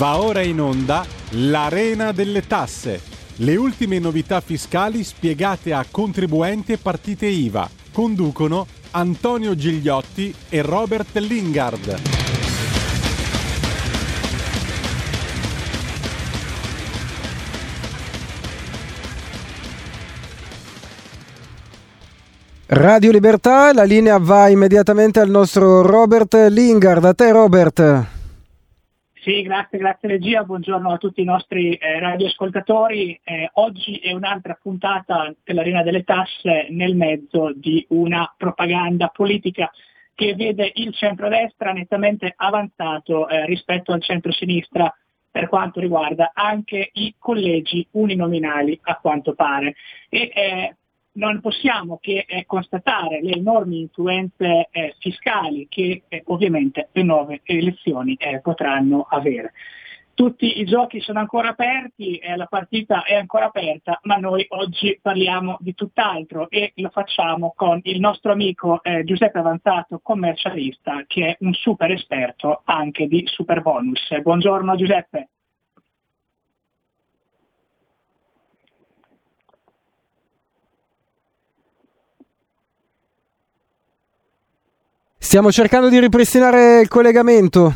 Va ora in onda l'Arena delle Tasse. Le ultime novità fiscali spiegate a contribuenti e partite IVA. Conducono Antonio Gigliotti e Robert Lingard. Radio Libertà, la linea va immediatamente al nostro Robert Lingard. A te Robert. Sì, grazie, grazie regia, buongiorno a tutti i nostri eh, radioascoltatori. Eh, oggi è un'altra puntata dell'Arena delle Tasse nel mezzo di una propaganda politica che vede il centrodestra nettamente avanzato eh, rispetto al centro-sinistra per quanto riguarda anche i collegi uninominali a quanto pare. E, eh, non possiamo che eh, constatare le enormi influenze eh, fiscali che eh, ovviamente le nuove elezioni eh, potranno avere. Tutti i giochi sono ancora aperti, eh, la partita è ancora aperta, ma noi oggi parliamo di tutt'altro e lo facciamo con il nostro amico eh, Giuseppe Avanzato, commercialista, che è un super esperto anche di super bonus. Buongiorno Giuseppe. Stiamo cercando di ripristinare il collegamento.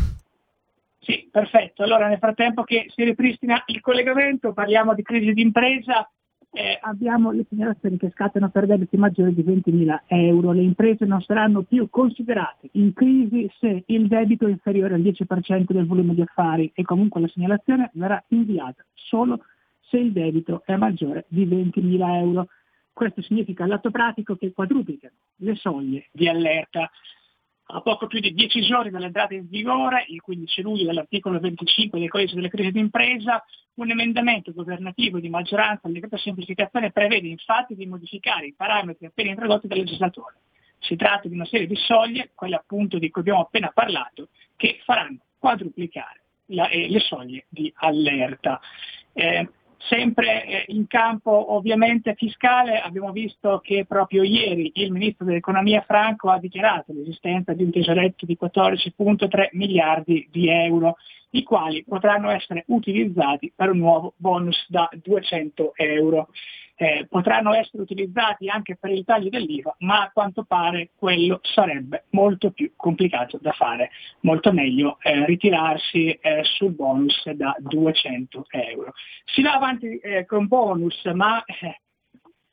Sì, perfetto. Allora nel frattempo che si ripristina il collegamento parliamo di crisi d'impresa. Eh, abbiamo le segnalazioni che scattano per debiti maggiori di 20.000 euro. Le imprese non saranno più considerate in crisi se il debito è inferiore al 10% del volume di affari e comunque la segnalazione verrà inviata solo se il debito è maggiore di 20.000 euro. Questo significa all'atto pratico che quadruplicano le soglie di allerta a poco più di dieci giorni dall'entrata in vigore, il 15 luglio dell'articolo 25 del codice delle crisi d'impresa, un emendamento governativo di maggioranza al decreto semplificazione prevede infatti di modificare i parametri appena introdotti dal legislatore. Si tratta di una serie di soglie, quelle appunto di cui abbiamo appena parlato, che faranno quadruplicare la, eh, le soglie di allerta. Eh, Sempre eh, in campo ovviamente fiscale. Abbiamo visto che proprio ieri il ministro dell'economia Franco ha dichiarato l'esistenza di un tesoretto di 14.3 miliardi di euro, i quali potranno essere utilizzati per un nuovo bonus da 200 euro eh, potranno essere utilizzati anche per il taglio dell'IVA, ma a quanto pare quello sarebbe molto più complicato da fare, molto meglio eh, ritirarsi eh, sul bonus da 200 euro. Si va avanti eh, con bonus, ma eh,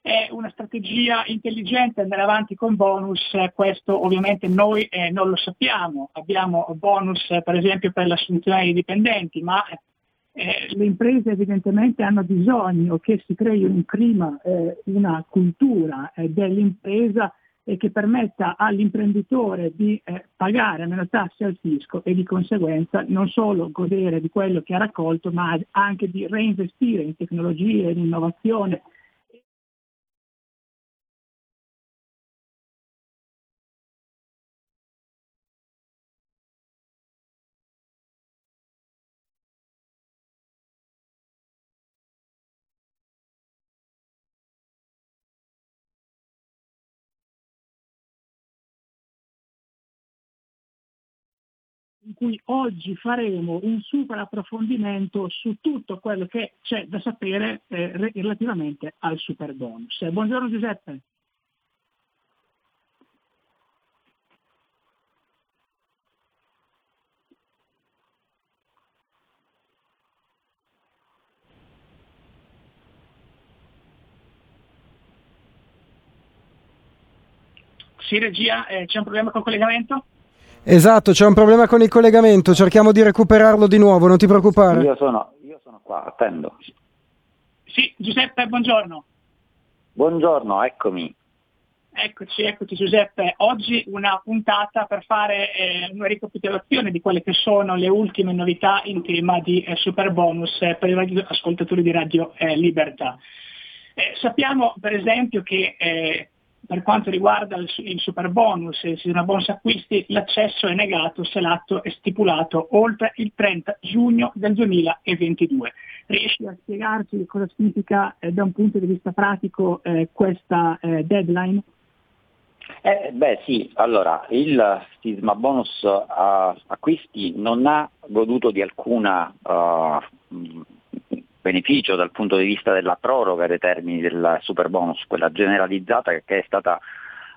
è una strategia intelligente andare avanti con bonus, questo ovviamente noi eh, non lo sappiamo, abbiamo bonus per esempio per l'assunzione dei dipendenti, ma eh, le imprese evidentemente hanno bisogno che si crei un clima, eh, una cultura eh, dell'impresa e che permetta all'imprenditore di eh, pagare meno tasse al fisco e di conseguenza non solo godere di quello che ha raccolto, ma anche di reinvestire in tecnologie, in innovazione in cui oggi faremo un super approfondimento su tutto quello che c'è da sapere eh, relativamente al super bonus. Buongiorno Giuseppe. Sì, regia, eh, c'è un problema col collegamento? Esatto, c'è un problema con il collegamento, cerchiamo di recuperarlo di nuovo, non ti preoccupare. Io sono, io sono qua, attendo. Sì, Giuseppe, buongiorno. Buongiorno, eccomi. Eccoci, eccoci Giuseppe. Oggi una puntata per fare eh, una ricapitolazione di quelle che sono le ultime novità in tema di eh, super bonus eh, per i ascoltatori di Radio eh, Libertà. Eh, sappiamo per esempio che eh, per quanto riguarda il, il super bonus, il sistema bonus acquisti, l'accesso è negato se l'atto è stipulato oltre il 30 giugno del 2022. Riesci a spiegarci cosa significa eh, da un punto di vista pratico eh, questa eh, deadline? Eh, beh sì, allora il sisma bonus uh, acquisti non ha goduto di alcuna uh, beneficio dal punto di vista della proroga dei termini del super bonus, quella generalizzata che è stata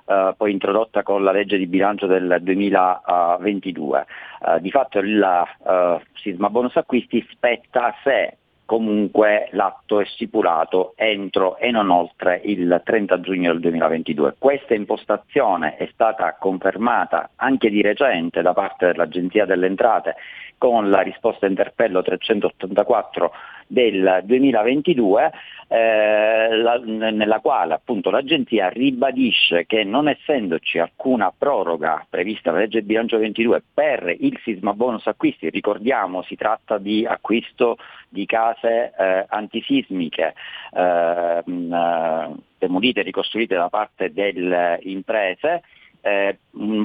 Uh, poi introdotta con la legge di bilancio del 2022. Uh, di fatto il uh, sisma bonus acquisti spetta se comunque l'atto è stipulato entro e non oltre il 30 giugno del 2022. Questa impostazione è stata confermata anche di recente da parte dell'Agenzia delle Entrate con la risposta interpello 384 del 2022 eh, la, nella quale appunto l'agenzia ribadisce che non essendoci alcuna proroga prevista dalla legge bilancio 22 per il sisma bonus acquisti, ricordiamo si tratta di acquisto di case eh, antisismiche eh, demolite e ricostruite da parte delle imprese, eh,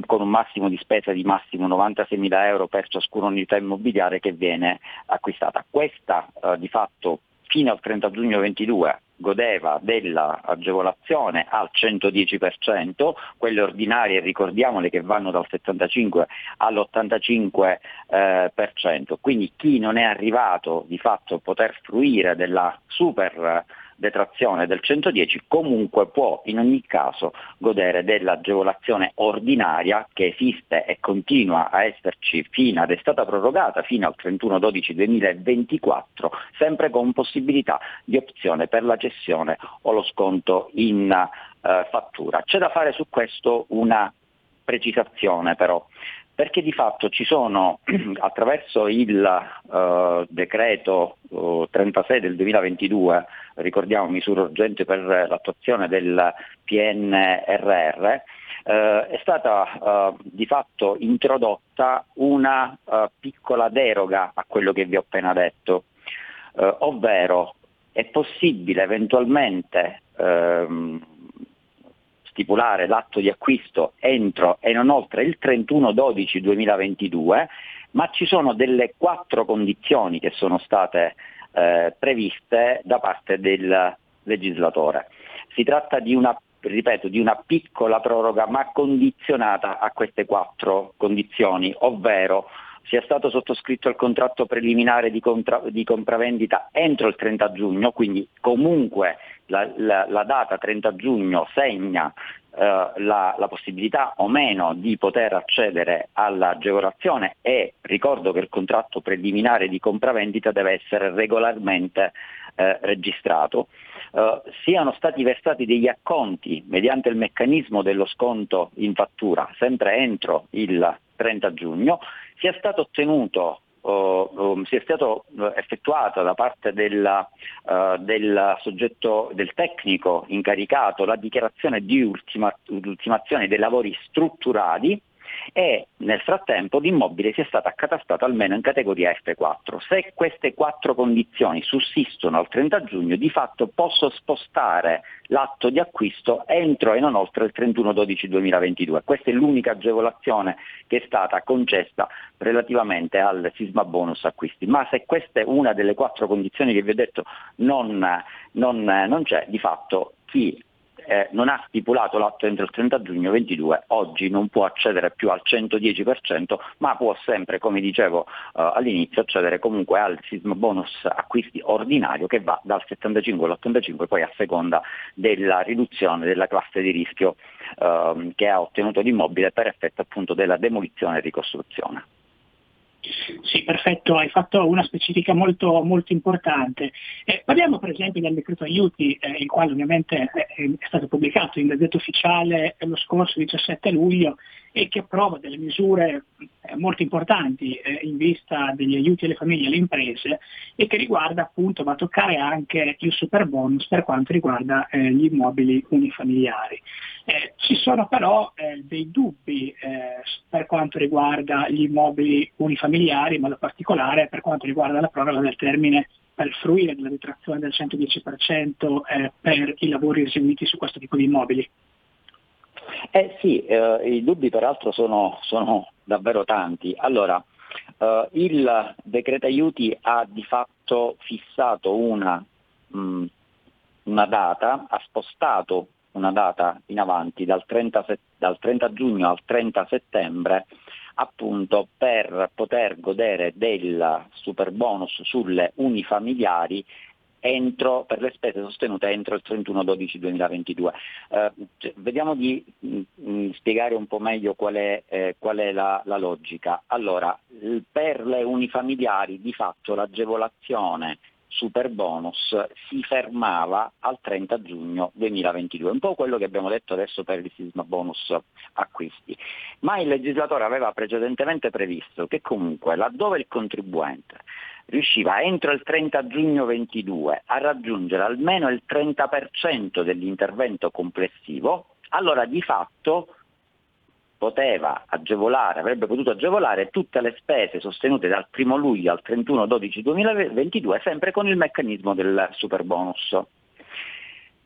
con un massimo di spesa di massimo 96.000 euro per ciascuna unità immobiliare che viene acquistata. Questa eh, di fatto fino al 30 giugno 2022 godeva dell'agevolazione al 110%, quelle ordinarie ricordiamole che vanno dal 75 all'85%, eh, quindi chi non è arrivato di fatto a poter fruire della super detrazione del 110 comunque può in ogni caso godere dell'agevolazione ordinaria che esiste e continua a esserci fino ad è stata prorogata fino al 31-12-2024 sempre con possibilità di opzione per la cessione o lo sconto in eh, fattura. C'è da fare su questo una precisazione però perché di fatto ci sono attraverso il uh, decreto uh, 36 del 2022, ricordiamo misure urgenti per l'attuazione del PNRR, uh, è stata di fatto introdotta una piccola deroga a quello che vi ho appena detto, ovvero è possibile eventualmente ehm, stipulare l'atto di acquisto entro e non oltre il 31-12-2022, ma ci sono delle quattro condizioni che sono state eh, previste da parte del legislatore. Si tratta di una, ripeto, di una piccola proroga ma condizionata a queste quattro condizioni, ovvero sia stato sottoscritto il contratto preliminare di, contra, di compravendita entro il 30 giugno, quindi comunque la, la, la data 30 giugno segna eh, la, la, possibilità o meno di poter accedere all'agevolazione e ricordo che il contratto preliminare di compravendita deve essere regolarmente eh, registrato, eh, siano stati versati degli acconti mediante il meccanismo dello sconto in fattura sempre entro il 30 giugno, sia stato ottenuto uh, sia stato eh, effettuato da parte della, uh, del soggetto del tecnico incaricato la dichiarazione di ultima, ultimazione dei lavori strutturali e nel frattempo l'immobile sia stato accatastato almeno in categoria F4. Se queste quattro condizioni sussistono al 30 giugno, di fatto posso spostare l'atto di acquisto entro e non oltre il 31-12-2022. Questa è l'unica agevolazione che è stata concessa relativamente al sisma bonus acquisti. Ma se questa è una delle quattro condizioni che vi ho detto non, non, non c'è, di fatto chi eh, non ha stipulato l'atto entro il 30 giugno 22, oggi non può accedere più al 110%, ma può sempre, come dicevo eh, all'inizio, accedere comunque al sisma bonus acquisti ordinario che va dal 75 all'85 poi a seconda della riduzione della classe di rischio eh, che ha ottenuto l'immobile per effetto appunto della demolizione e ricostruzione. Sì, perfetto, hai fatto una specifica molto, molto importante. Eh, parliamo per esempio del decreto aiuti, eh, il quale ovviamente è, è, stato pubblicato in Gazzetta Ufficiale lo scorso 17 luglio e che approva delle misure eh, molto importanti eh, in vista degli aiuti alle famiglie e alle imprese e che riguarda appunto, va a toccare anche il super bonus per quanto riguarda eh, gli immobili unifamiliari. Eh, ci sono però eh, dei dubbi eh, per quanto riguarda gli immobili unifamiliari, in modo particolare per quanto riguarda la proroga del termine per fruire della detrazione del 110% per i lavori eseguiti su questo tipo di immobili. Eh sì, eh, i dubbi peraltro sono, sono davvero tanti. Allora, eh, il decreto aiuti ha di fatto fissato una, mh, una data, ha spostato una data in avanti dal 30, dal 30 giugno al 30 settembre appunto per poter godere del super bonus sulle unifamiliari entro, per le spese sostenute entro il 31-12-2022. Eh, cioè, vediamo di mh, mh, spiegare un po' meglio qual è, eh, qual è la, la, logica. Allora, per le unifamiliari di fatto l'agevolazione super bonus si fermava al 30 giugno 2022, un po' quello che abbiamo detto adesso per il sisma bonus acquisti. Ma il legislatore aveva precedentemente previsto che comunque laddove il contribuente riusciva entro il 30 giugno 22 a raggiungere almeno il 30% dell'intervento complessivo, allora di fatto poteva agevolare, avrebbe potuto agevolare tutte le spese sostenute dal 1 luglio al 31 12 2022 sempre con il meccanismo del super bonus.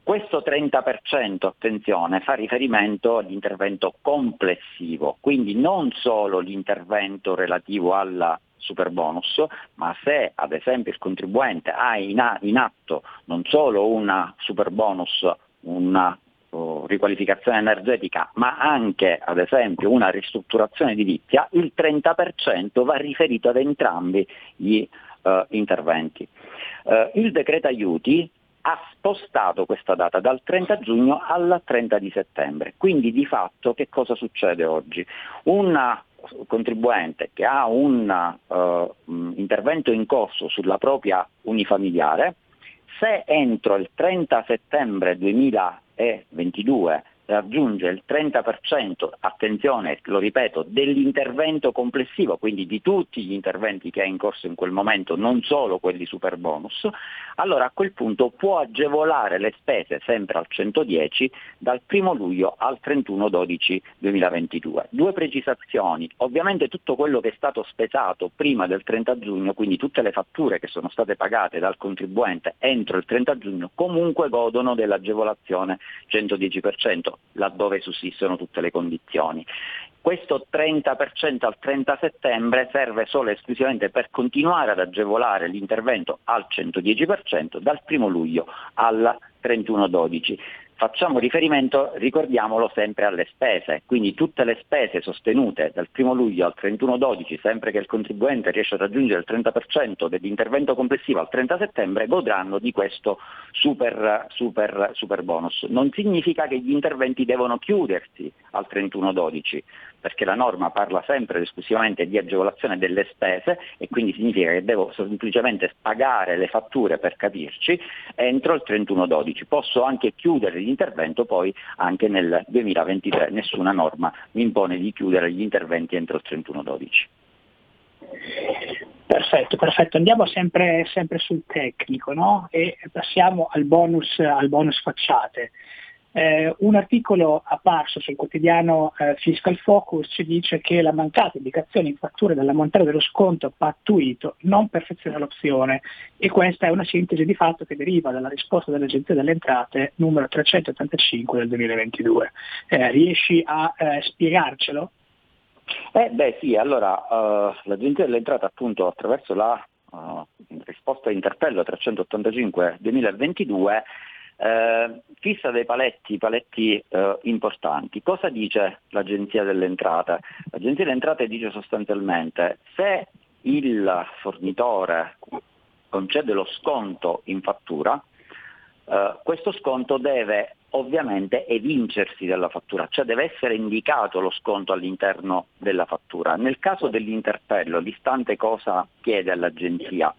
Questo 30%, attenzione, fa riferimento all'intervento complessivo, quindi non solo l'intervento relativo al super bonus, ma se ad esempio il contribuente ha in, atto non solo una super bonus, una riqualificazione energetica, ma anche ad esempio una ristrutturazione edilizia, il 30% va riferito ad entrambi gli uh, interventi. Uh, il decreto aiuti ha spostato questa data dal 30 giugno al 30 di settembre. Quindi di fatto che cosa succede oggi? Un contribuente che ha un uh, intervento in corso sulla propria unifamiliare, se entro il 30 settembre 2022 raggiunge il 30%, attenzione, lo ripeto, dell'intervento complessivo, quindi di tutti gli interventi che ha in corso in quel momento, non solo quelli super bonus, allora a quel punto può agevolare le spese sempre al 110 dal 1 luglio al 31-12-2022. Due precisazioni, ovviamente tutto quello che è stato spesato prima del 30 giugno, quindi tutte le fatture che sono state pagate dal contribuente entro il 30 giugno, comunque godono dell'agevolazione 110% laddove sussistono tutte le condizioni. Questo 30% al 30 settembre serve solo e esclusivamente per continuare ad agevolare l'intervento al 110% dal 1 luglio al 31-12 facciamo riferimento, ricordiamolo sempre, alle spese, quindi tutte le spese sostenute dal 1 luglio al 31-12, sempre che il contribuente riesce a raggiungere il 30% dell'intervento complessivo al 30 settembre, godranno di questo super, super, super bonus. Non significa che gli interventi devono chiudersi al 31-12, perché la norma parla sempre ed esclusivamente di agevolazione delle spese e quindi significa che devo semplicemente pagare le fatture per capirci entro il 31-12. Posso anche chiudere l'intervento poi anche nel 2023, nessuna norma mi impone di chiudere gli interventi entro il 31-12. Perfetto, perfetto. Andiamo sempre, sempre sul tecnico no? e passiamo al bonus, al bonus facciate. Eh, un articolo apparso sul quotidiano eh, Fiscal Focus ci dice che la mancata indicazione in fattura dell'ammontare dello sconto pattuito non perfeziona l'opzione e questa è una sintesi di fatto che deriva dalla risposta dell'Agenzia delle Entrate numero 385 del 2022. Eh, riesci a eh, spiegarcelo? Eh, beh sì, allora uh, l'Agenzia delle Entrate appunto attraverso la uh, risposta interpello 385 2022 eh, fissa dei paletti, paletti eh, importanti. Cosa dice l'Agenzia delle Entrate? L'Agenzia delle Entrate dice sostanzialmente se il fornitore concede lo sconto in fattura, eh, questo sconto deve ovviamente evincersi dalla fattura, cioè deve essere indicato lo sconto all'interno della fattura. Nel caso dell'interpello, l'istante cosa chiede all'agenzia?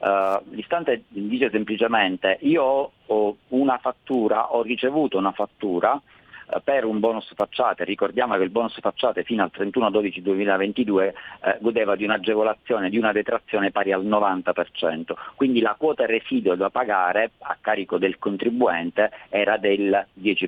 Uh, l'istante dice semplicemente io ho una fattura, ho ricevuto una fattura eh, per un bonus facciate, ricordiamo che il bonus facciate fino al 31-12-2022 eh, godeva di un'agevolazione, di una detrazione pari al 90%, quindi la quota residuo da pagare a carico del contribuente era del 10%.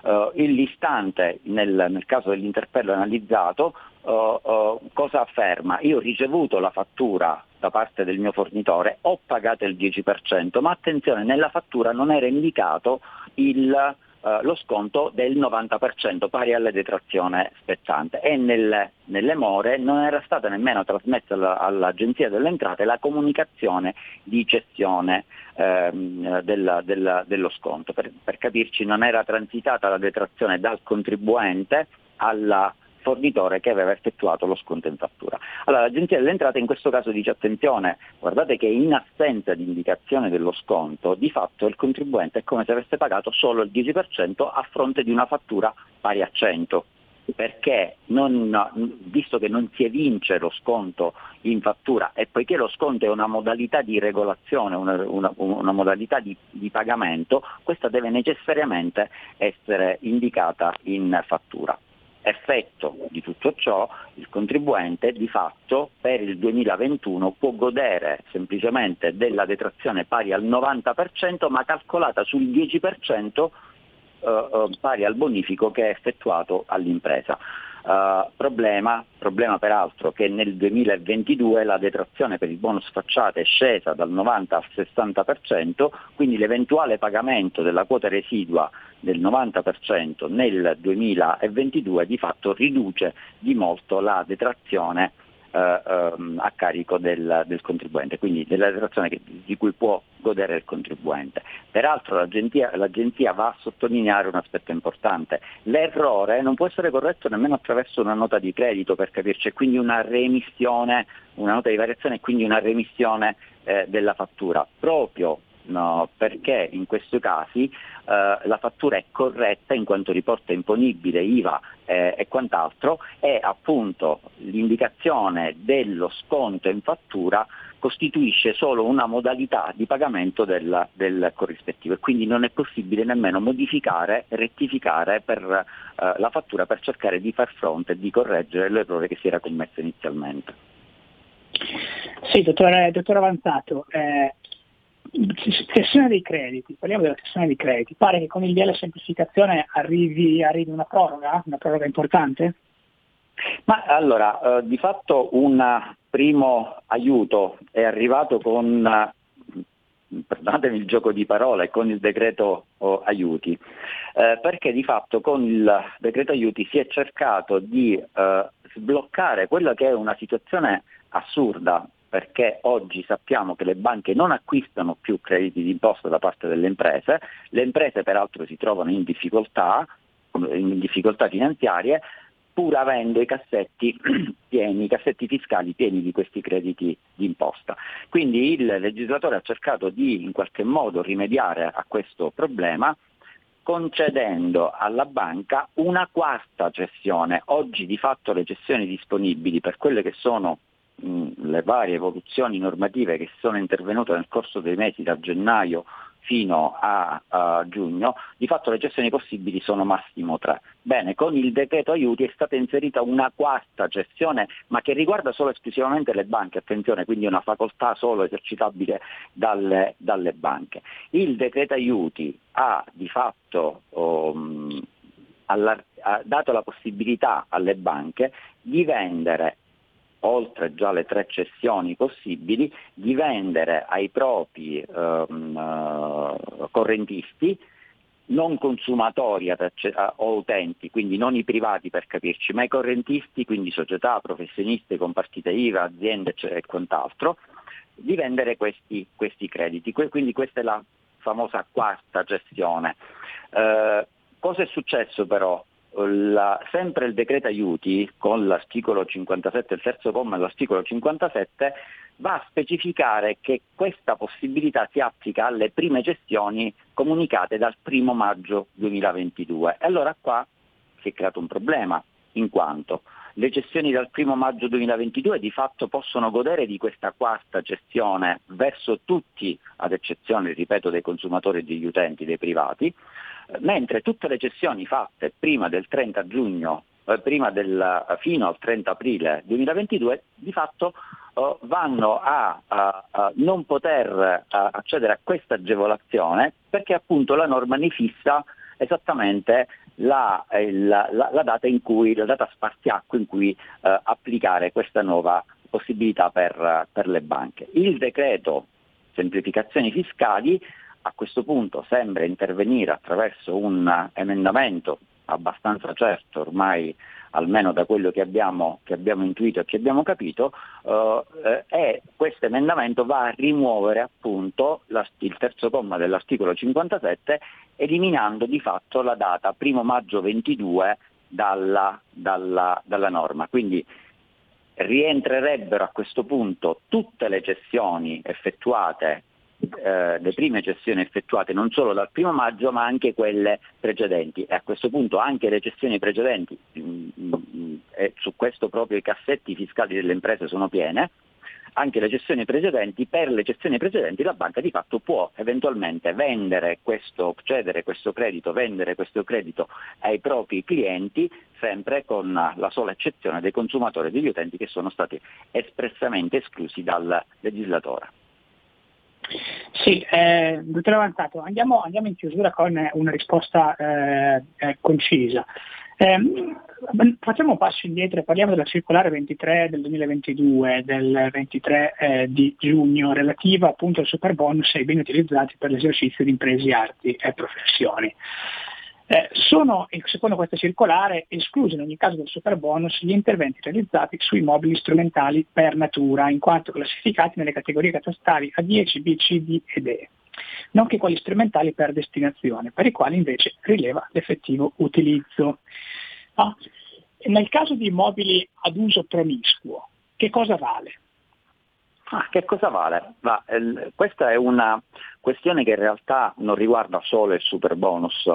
Uh, eh, l'istante nel, nel caso dell'interpello analizzato uh, uh, cosa afferma? Io ho ricevuto la fattura da parte del mio fornitore, ho pagato il 10%, ma attenzione, nella fattura non era indicato il eh, lo sconto del 90% pari alla detrazione spettante e nel, nelle more non era stata nemmeno trasmessa alla, all'Agenzia delle Entrate la comunicazione di cessione ehm, della, della, dello sconto. Per, per capirci non era transitata la detrazione dal contribuente alla fornitore che aveva effettuato lo sconto in fattura. Allora l'Agenzia delle Entrate in questo caso dice attenzione, guardate che in assenza di indicazione dello sconto di fatto il contribuente è come se avesse pagato solo il 10% a fronte di una fattura pari a 100 perché non, visto che non si evince lo sconto in fattura e poiché lo sconto è una modalità di regolazione, una, una, una modalità di, di, pagamento, questa deve necessariamente essere indicata in fattura. Effetto di tutto ciò, il contribuente di fatto per il 2021 può godere semplicemente della detrazione pari al 90% ma calcolata sul 10% eh, eh, pari al bonifico che è effettuato all'impresa. Uh, problema, problema, peraltro che nel 2022 la detrazione per il bonus facciate è scesa dal 90 al 60%, quindi l'eventuale pagamento della quota residua del 90% nel 2022 di fatto riduce di molto la detrazione eh, ehm, a carico del, del, contribuente, quindi della detrazione che, di cui può godere il contribuente. Peraltro l'agenzia, l'agenzia, va a sottolineare un aspetto importante, l'errore non può essere corretto nemmeno attraverso una nota di credito per capirci, quindi una remissione, una nota di variazione e quindi una remissione eh, della fattura, proprio no, perché in questi casi eh, la fattura è corretta in quanto riporta imponibile IVA eh, e quant'altro e appunto l'indicazione dello sconto in fattura costituisce solo una modalità di pagamento del, del, corrispettivo e quindi non è possibile nemmeno modificare, rettificare per, eh, la fattura per cercare di far fronte e di correggere l'errore che si era commesso inizialmente. Sì, dottore, dottore Avanzato, eh, Cessione dei crediti, parliamo della cessione dei crediti, pare che con il DL semplificazione arrivi, arrivi una proroga, una proroga importante? Ma allora, eh, di fatto un primo aiuto è arrivato con, perdonatemi il gioco di parole, con il decreto oh, aiuti, eh, perché di fatto con il decreto aiuti si è cercato di eh, sbloccare quella che è una situazione assurda perché oggi sappiamo che le banche non acquistano più crediti d'imposta da parte delle imprese, le imprese peraltro si trovano in difficoltà, in difficoltà finanziarie, pur avendo i cassetti pieni, i cassetti fiscali pieni di questi crediti d'imposta. Quindi il legislatore ha cercato di in qualche modo rimediare a questo problema concedendo alla banca una quarta cessione. Oggi di fatto le cessioni disponibili per quelle che sono le varie evoluzioni normative che sono intervenute nel corso dei mesi da gennaio fino a, a, giugno, di fatto le cessioni possibili sono massimo tre. Bene, con il decreto aiuti è stata inserita una quarta cessione, ma che riguarda solo esclusivamente le banche, attenzione, quindi è una facoltà solo esercitabile dalle, dalle banche. Il decreto aiuti ha di fatto um, alla, ha dato la possibilità alle banche di vendere oltre già le tre cessioni possibili, di vendere ai propri ehm, uh, correntisti non consumatori o utenti, quindi non i privati per capirci, ma i correntisti, quindi società, professionisti con partite IVA, aziende e quant'altro, di vendere questi, questi crediti. Quindi questa è la famosa quarta gestione. Eh, cosa è successo però? La, sempre il decreto aiuti con l'articolo 57, il terzo comma dell'articolo 57, va a specificare che questa possibilità si applica alle prime gestioni comunicate dal 1 maggio 2022. E allora qua si è creato un problema, in quanto le gestioni dal 1 maggio 2022 di fatto possono godere di questa quarta gestione verso tutti, ad eccezione, ripeto, dei consumatori e degli utenti, dei privati, mentre tutte le cessioni fatte prima del 30 giugno, eh, prima del, fino al 30 aprile 2022, di fatto eh, vanno a, a, a, non poter accedere a questa agevolazione perché appunto la norma ne fissa esattamente la, la, la, la data cui, data spartiacque in cui eh, applicare questa nuova possibilità per, per le banche. Il decreto semplificazioni fiscali a questo punto sembra intervenire attraverso un emendamento abbastanza certo ormai almeno da quello che abbiamo, che abbiamo intuito e che abbiamo capito, eh, e questo emendamento va a rimuovere appunto il terzo comma dell'articolo 57 eliminando di fatto la data 1 maggio 22 dalla, dalla, dalla norma. Quindi rientrerebbero a questo punto tutte le cessioni effettuate eh, le prime cessioni effettuate non solo dal primo maggio ma anche quelle precedenti e a questo punto anche le cessioni precedenti, mh, mm, mh, mm, e su questo proprio i cassetti fiscali delle imprese sono piene, anche le cessioni precedenti, per le cessioni precedenti la banca di fatto può eventualmente vendere questo, cedere questo credito, vendere questo credito ai propri clienti, sempre con la sola eccezione dei consumatori e degli utenti che sono stati espressamente esclusi dal legislatore. Sì, eh, dottor Avanzato, andiamo, andiamo, in chiusura con una risposta eh, eh, concisa. Eh, facciamo un passo indietro e parliamo della circolare 23 del 2022, del 23 eh, di giugno, relativa appunto al super bonus e ai beni utilizzati per l'esercizio di imprese, arti e professioni. Eh, sono, secondo questa circolare, esclusi in ogni caso del super bonus gli interventi realizzati sui mobili strumentali per natura, in quanto classificati nelle categorie catastali A10, B, C, D ed E, nonché quelli strumentali per destinazione, per i quali invece rileva l'effettivo utilizzo. Ah, nel caso di immobili ad uso promiscuo, che cosa vale? Ah, che cosa vale? Ma, eh, questa è una questione che in realtà non riguarda solo il super bonus,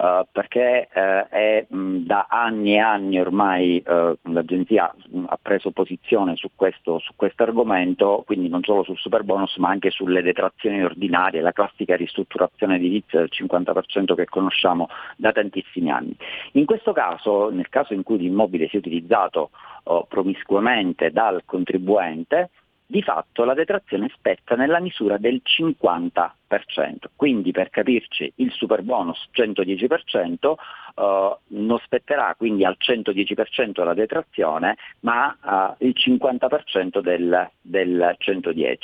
Uh, perché uh, è mh, da anni e anni ormai uh, l'agenzia mh, ha preso posizione su questo, su argomento, quindi non solo sul super bonus ma anche sulle detrazioni ordinarie, la classica ristrutturazione edilizia del 50% che conosciamo da tantissimi anni. In questo caso, nel caso in cui l'immobile sia utilizzato oh, promiscuamente dal contribuente, di fatto la detrazione spetta nella misura del 50%. Quindi per capirci il super bonus 110% eh, non spetterà quindi al 110% la detrazione, ma eh, il 50% del, del 110%.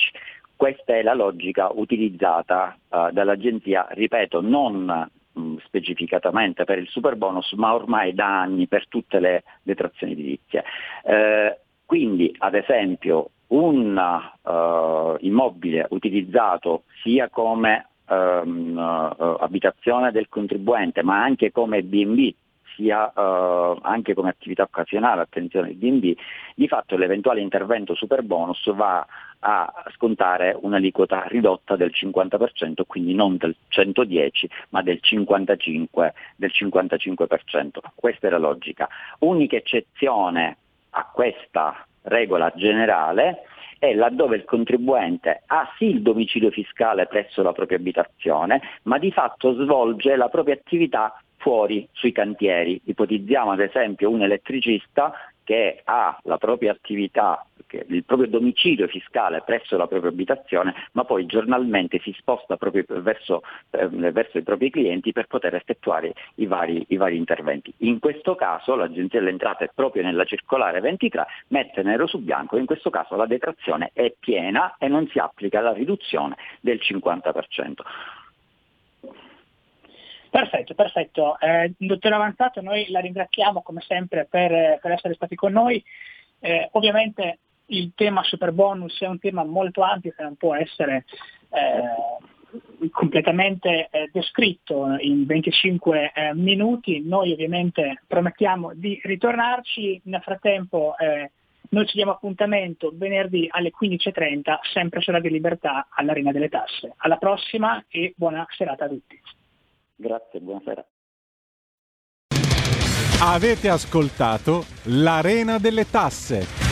Questa è la logica utilizzata eh, dall'agenzia, ripeto, non mm, specificatamente per il super bonus, ma ormai da anni per tutte le detrazioni edilizie. Eh, quindi, ad esempio, un uh, immobile utilizzato sia come um, uh, abitazione del contribuente ma anche come B&B sia uh, anche come attività occasionale, attenzione B&B, di fatto l'eventuale intervento super bonus va a scontare un'aliquota ridotta del 50%, quindi non del 110 ma del 55%. Del 55%. Questa è la logica. Unica eccezione a questa regola generale è laddove il contribuente ha sì il domicilio fiscale presso la propria abitazione, ma di fatto svolge la propria attività fuori sui cantieri. Ipotizziamo ad esempio un elettricista che ha la propria attività, il proprio domicilio fiscale presso la propria abitazione, ma poi giornalmente si sposta proprio verso, eh, verso i propri clienti per poter effettuare i vari, i vari, interventi. In questo caso l'Agenzia delle Entrate, proprio nella circolare 23, mette nero su bianco, in questo caso la detrazione è piena e non si applica la riduzione del 50%. Perfetto, perfetto. Eh, dottor Avanzato, noi la ringraziamo come sempre per, per essere stati con noi. Eh, ovviamente il tema super bonus è un tema molto ampio che non può essere eh, completamente eh, descritto in 25 eh, minuti. Noi ovviamente promettiamo di ritornarci. Nel frattempo eh, noi ci diamo appuntamento venerdì alle 15.30, sempre su Radio Libertà all'Arena delle Tasse. Alla prossima e buona serata a tutti. Grazie, buonasera. Avete ascoltato l'Arena delle Tasse.